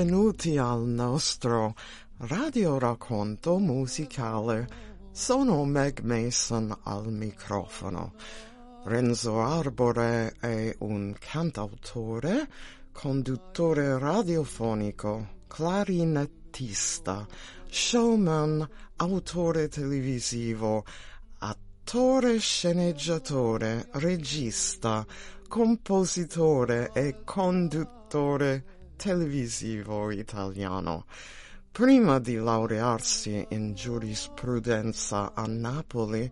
benvenuti al nostro radio racconto musicale. Sono Meg Mason al microfono. Renzo Arbore è un cantautore, conduttore radiofonico, clarinettista, showman, autore televisivo, attore, sceneggiatore, regista, compositore e conduttore televisivo italiano. Prima di laurearsi in giurisprudenza a Napoli,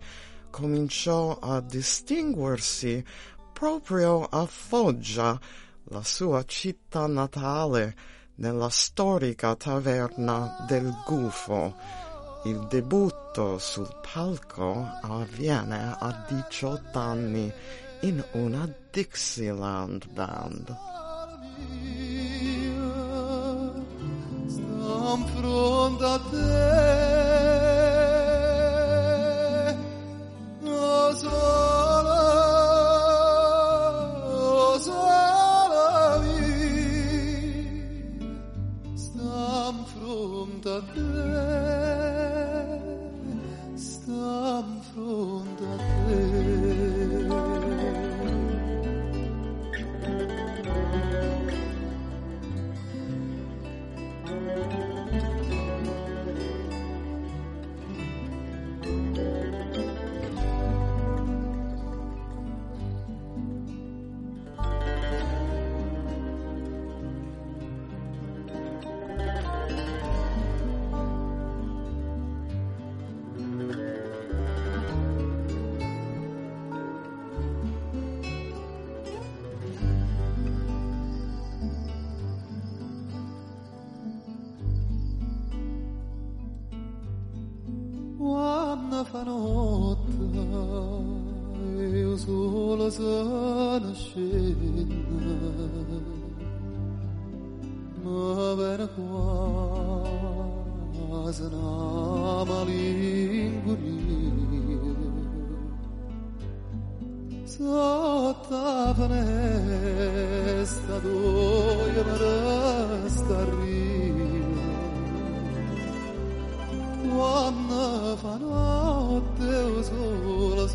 cominciò a distinguersi proprio a Foggia, la sua città natale, nella storica taverna del Gufo. Il debutto sul palco avviene a 18 anni in una Dixieland band. Sto a te finestra dove mi resta a quando fa notte o sola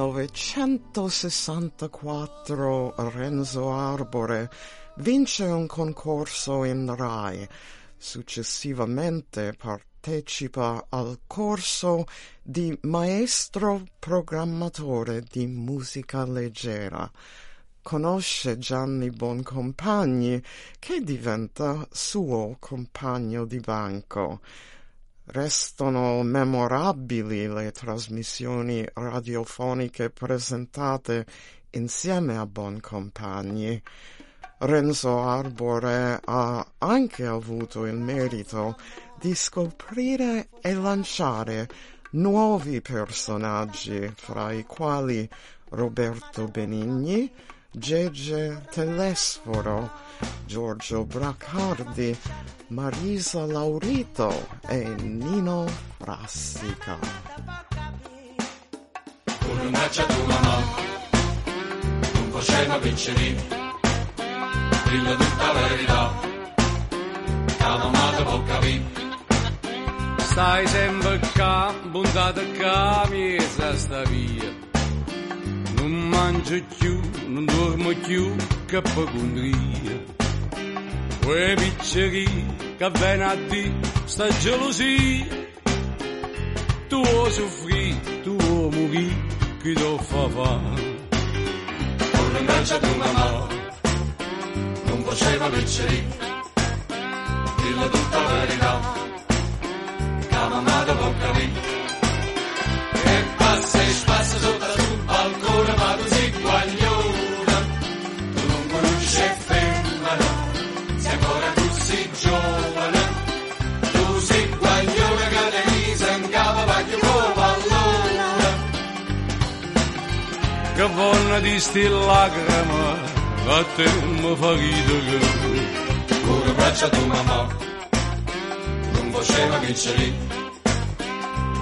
1964 Renzo Arbore vince un concorso in Rai. Successivamente partecipa al corso di maestro programmatore di musica leggera. Conosce Gianni Boncompagni che diventa suo compagno di banco. Restano memorabili le trasmissioni radiofoniche presentate insieme a Boncompagni. Renzo Arbore ha anche avuto il merito di scoprire e lanciare nuovi personaggi, fra i quali Roberto Benigni, Gege Telesforo, Giorgio Bracardi, Marisa Laurito e Nino Frassica. Con un'accia tua mamma, non faceva vincere, brilla tutta la verità, la mamma può capire. Stai sempre qua, puntata qua, miesa sta via. Non mangio più, non dormo più, che pagondria. Quei picceri che viene a di sta gelosia. Tu o soffri, tu o morì, chi lo fa fare? Con l'imbraccia di mamma, non faceva picceri, dillo tutta la verità, vonna di sti lacrime, a te mi fa ridere. con le braccia di mamma. Non faceva vincere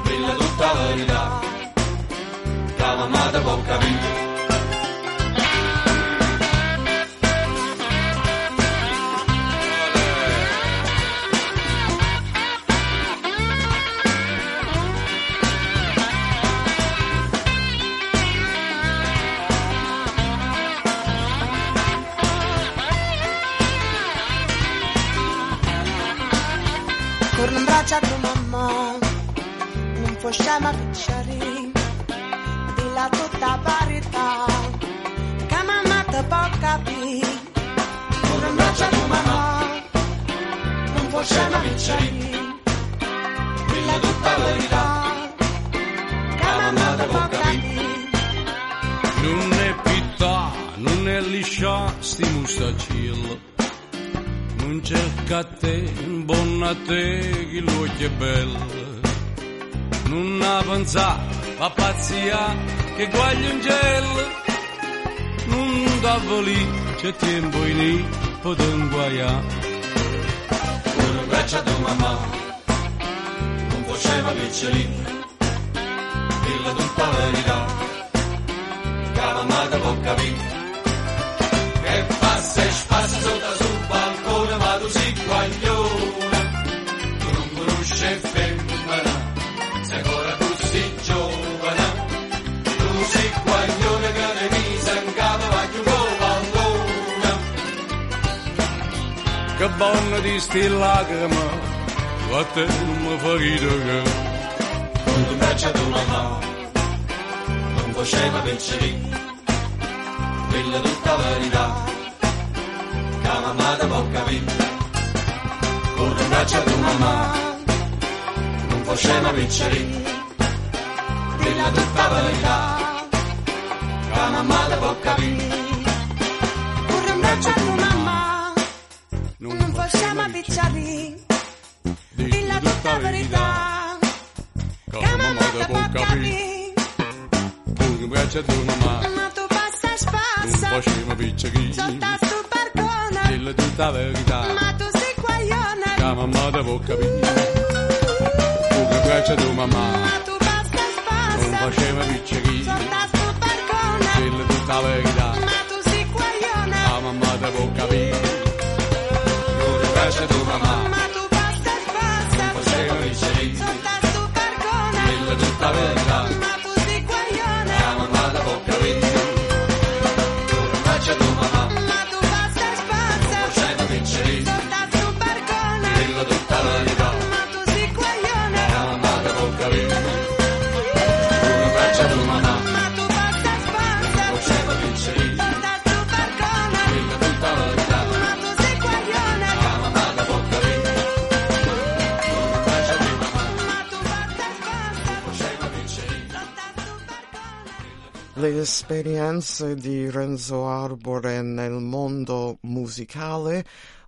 quella tutta la verità. Che mamma te può capire Torno in braccio a tua mamma, non può scema piccere, di la tutta verità, che mamma te può capire. Torno in braccio a tua mamma, non può scema piccere, di la tutta verità, che mamma te può capire. Non è pietà, non è liscia, sti mustacillo. Cerca te, buona te, che l'occhio è bello. Non pensato, fa pazzia, che guaglio un gel. Non da volì, c'è tempo in lì, guaiare. con le braccia di mamma non faceva vincere quella tutta verità che la te può Che buona di sti lacrime, a te mi fa ridere. con le braccia di mamma non faceva vincere quella tutta verità che mamma te può capire con le braccia di mamma non faceva vincere quella tutta verità che mamma te può capire Corre in braccio tua mamma, non possiamo picciare, di la tutta verità, che mamma te può capire. Braccia di una mano, Ma tu passa e non facciamo piccichini. sotto sto barcone, Dilla tutta la verità, ma tu sei che guaglione. mamma te può capire. In braccia di una mano, Ma tu passa e non facciamo piccichini. sotto sto barcone, Dilla tutta la verità, ma tu sei guaglione. che mamma te può capire. Braccia di mamma. Ma tu passa e spassa, faceva vincere sotto sto barcone, quella tutta la esperienze di Renzo Arbore nel mondo musicale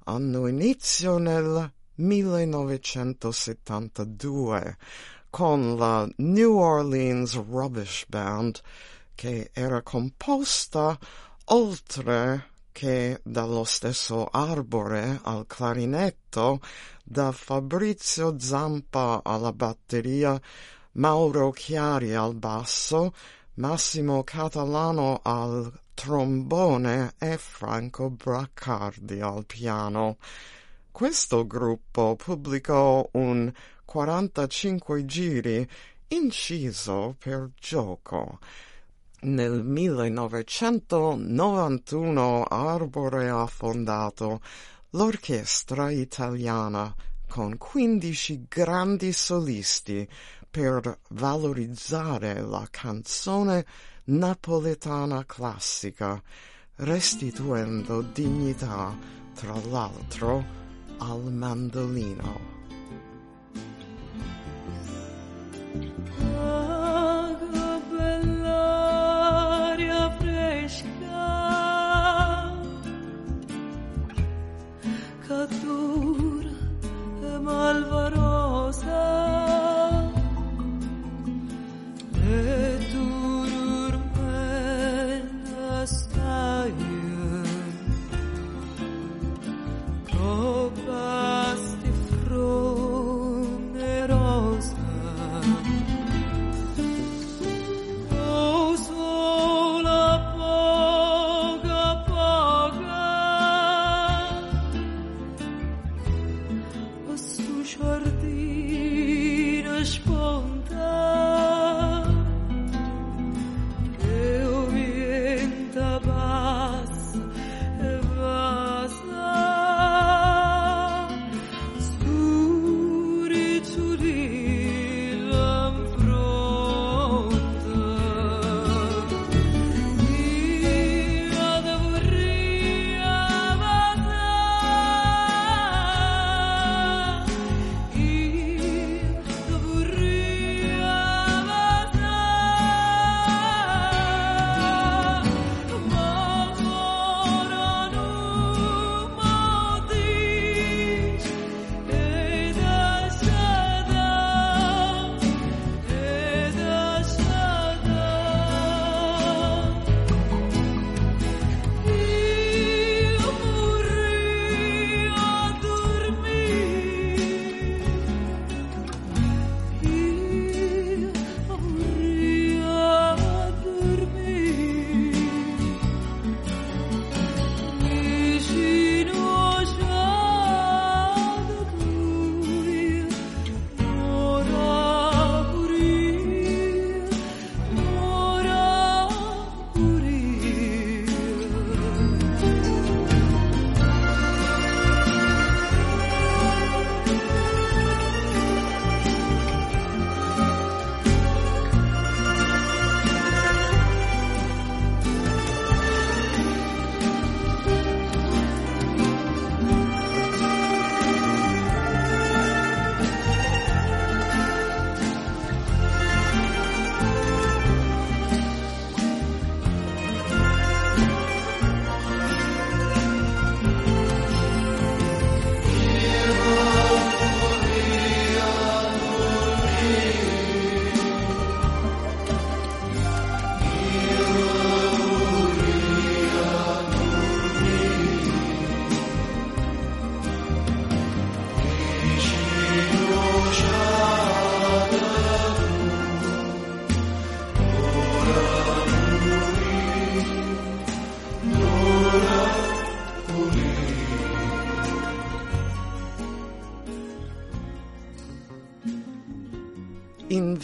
hanno inizio nel 1972 con la New Orleans Rubbish Band che era composta oltre che dallo stesso Arbore al clarinetto, da Fabrizio Zampa alla batteria, Mauro Chiari al basso, Massimo Catalano al trombone e Franco Braccardi al piano. Questo gruppo pubblicò un 45 giri inciso per gioco. Nel 1991 Arbore ha fondato l'Orchestra Italiana con 15 grandi solisti per valorizzare la canzone napoletana classica, restituendo dignità, tra l'altro, al mandolino.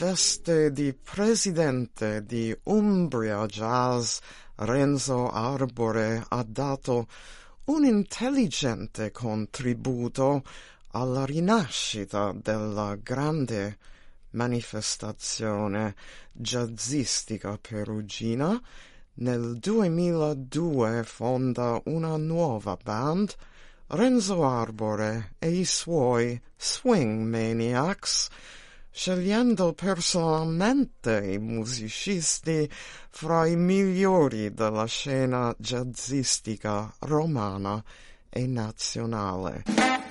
Veste di presidente di Umbria Jazz, Renzo Arbore ha dato un intelligente contributo alla rinascita della grande manifestazione jazzistica perugina. Nel 2002 fonda una nuova band, Renzo Arbore e i suoi Swing Maniacs, scegliendo personalmente i musicisti fra i migliori della scena jazzistica romana e nazionale.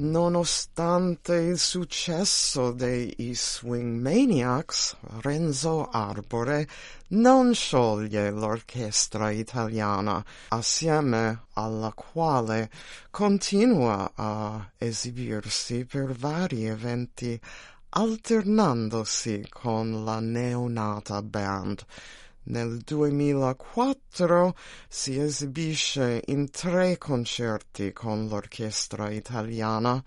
Nonostante il successo dei Swing Maniacs, Renzo Arbore non scioglie l'orchestra italiana, assieme alla quale continua a esibirsi per vari eventi, alternandosi con la neonata band. Nel 2004 si esibisce in tre concerti con l'orchestra italiana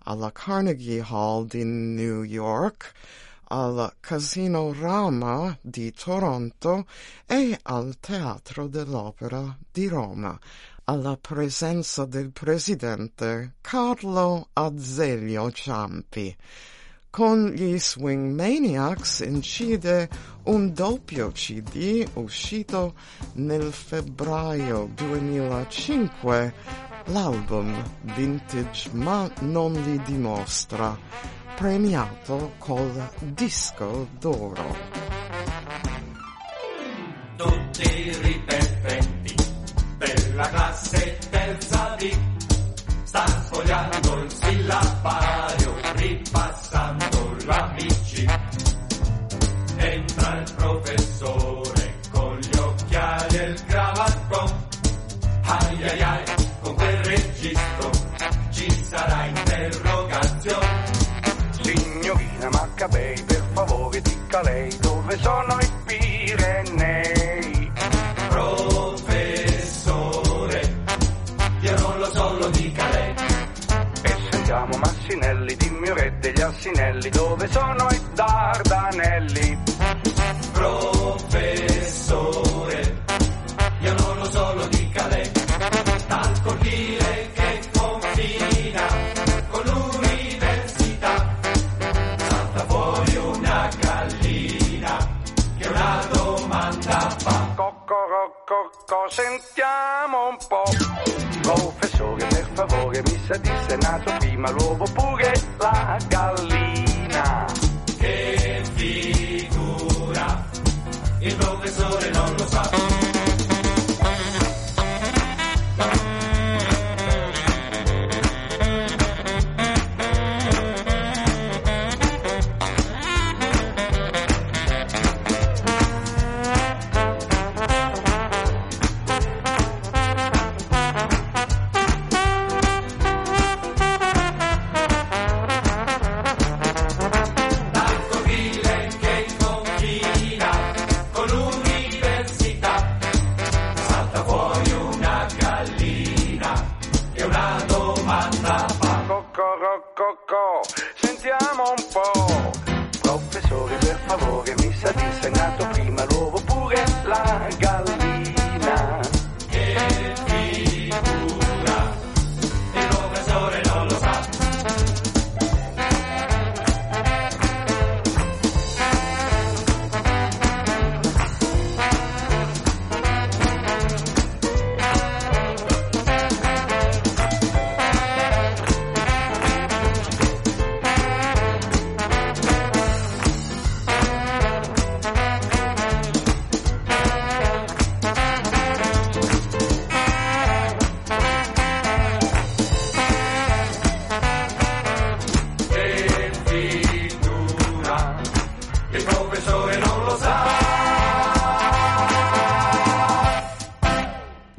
alla Carnegie Hall di New York, al Casino Rama di Toronto e al Teatro dell'Opera di Roma, alla presenza del presidente Carlo Azeglio Ciampi. Con gli Swing Maniacs incide un doppio CD uscito nel febbraio 2005, l'album Vintage ma non li dimostra, premiato col disco d'oro. Tutti ripetenti della classe terza B sta sfogliando il sillabario, Signorina Maccabei, per favore dica lei dove sono i Pirenei. Professore, io non lo so, lo dica lei. E sentiamo Massinelli, dimmi re degli Assinelli, dove sono i Dardanelli. di Senato, prima l'uovo pure gato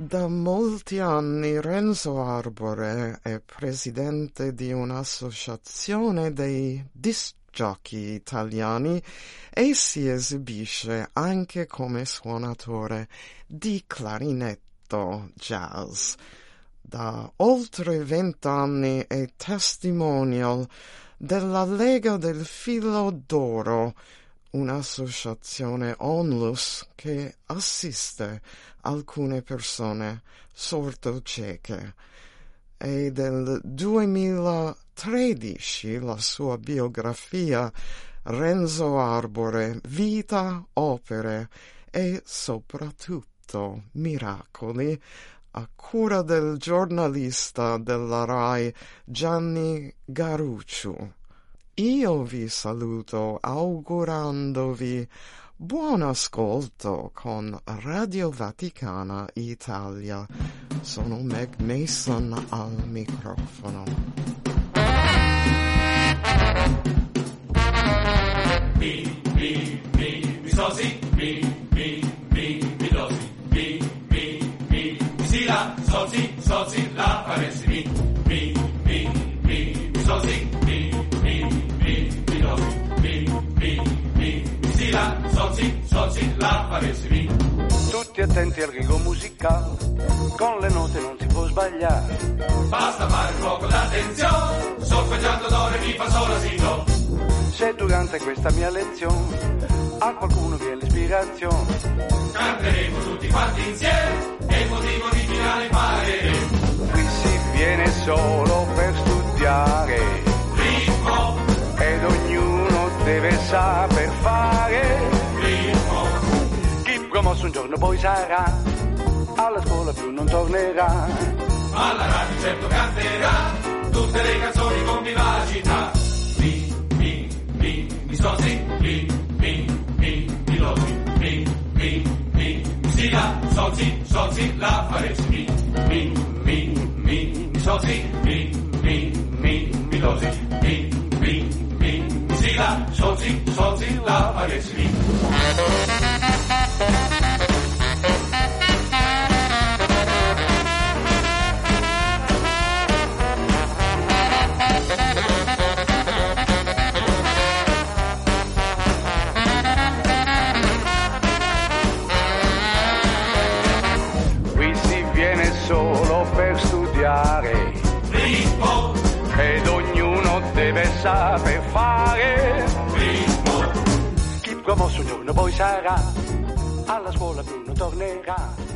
Da molti anni Renzo Arbore è presidente di un'associazione dei disc jockey italiani e si esibisce anche come suonatore di clarinetto jazz. Da oltre vent'anni è testimonial della Lega del Filo d'Oro, un'associazione onlus che assiste alcune persone sordo-cieche e del 2013 la sua biografia Renzo Arbore, vita, opere e soprattutto miracoli a cura del giornalista della RAI Gianni Garucciu. Io vi saluto augurandovi buon ascolto con Radio Vaticana Italia. Sono Meg Mason al microfono. Mi, mi, mi, mi sosi, mi, mi, mi, mi dosi, mi, mi, mi, mi si la, sosi, sosi, la faresi, mi, mi, mi, mi, mi sosi, mi, mi, mi, si la, sosi, sosi, la faresi, mi. Tutti attenti al rigo musicale, con le note non si può sbagliare. Basta fare un poco d'attenzione, solfeggiando do, re, mi, fa, sol, la, si, do. Se durante questa mia lezione a qualcuno viene l'ispirazione, Canteremo tutti quanti insieme, e il motivo di finale impareremo. qui si viene solo per studiare deve saper fare. ritmo, Chi promosso un giorno poi sarà, alla scuola più non tornerà. alla radio certo canterà tutte le canzoni con vivacità. Mi, mi, mi, mi sosi, mi, mi, mi, mi losi, mi, mi, mi, mi si la, sosi, sosi, la faresi, mi, mi, mi, mi, mi sosi, mi, mi, mi, mi losi, mi, mi, mi, mi si la, sosi, sosi, la faresi, mi. Qui Bruno poi sarà, alla scuola Bruno tornerà.